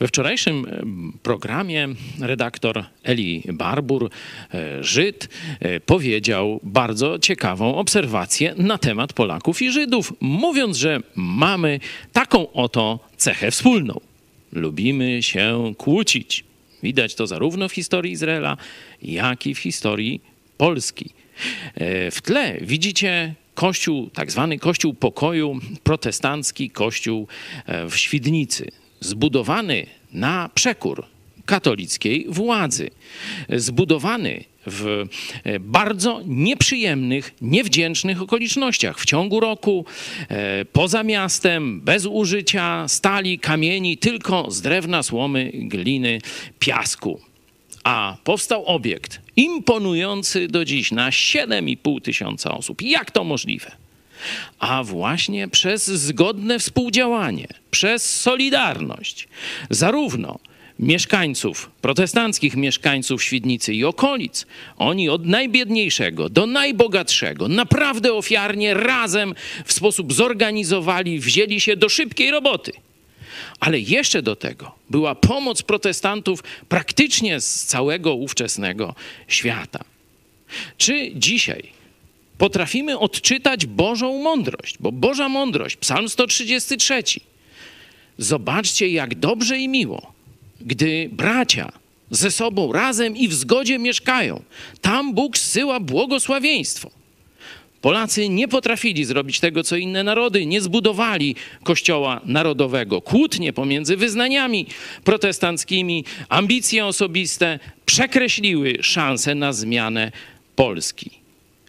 We wczorajszym em, programie redaktor Eli Barbur, e, Żyd, e, powiedział bardzo ciekawą obserwację na temat Polaków i Żydów, mówiąc, że mamy taką oto cechę wspólną. Lubimy się kłócić. Widać to zarówno w historii Izraela, jak i w historii Polski. E, W tle widzicie kościół, tak zwany kościół pokoju, protestancki kościół e, w Świdnicy, zbudowany na przekór katolickiej władzy, zbudowany w e, bardzo nieprzyjemnych, niewdzięcznych okolicznościach. W ciągu roku, e, poza miastem, bez użycia stali, kamieni, tylko z drewna, słomy, gliny, piasku. A powstał obiekt imponujący do dziś na 7,5 tysiąca osób. Jak to możliwe? A właśnie przez zgodne współdziałanie, przez solidarność, zarówno mieszkańców, protestanckich mieszkańców Świdnicy i okolic, oni od najbiedniejszego do najbogatszego, naprawdę ofiarnie, razem w sposób zorganizowali, wzięli się do szybkiej roboty. Ale jeszcze do tego była pomoc protestantów praktycznie z całego ówczesnego świata. Czy dzisiaj potrafimy odczytać Bożą mądrość? Bo Boża mądrość, Psalm 133. Zobaczcie, jak dobrze i miło, gdy bracia ze sobą razem i w zgodzie mieszkają. Tam Bóg zsyła błogosławieństwo. Polacy nie potrafili zrobić tego, co inne narody, nie zbudowali kościoła narodowego. Kłótnie pomiędzy wyznaniami protestanckimi, ambicje osobiste przekreśliły szanse na zmianę Polski.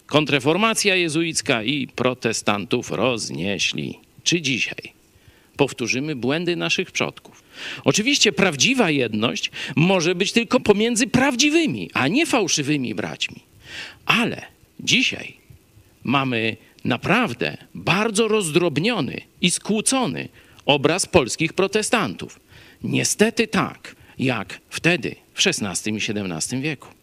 Kontreformacja jezuicka i protestantów roznieśli. Czy dzisiaj powtórzymy błędy naszych przodków? Oczywiście prawdziwa jedność może być tylko pomiędzy prawdziwymi, a nie fałszywymi braćmi. Ale dzisiaj mamy naprawdę bardzo rozdrobniony i skłócony obraz polskich protestantów. Niestety tak, jak wtedy w XVI i XVII wieku.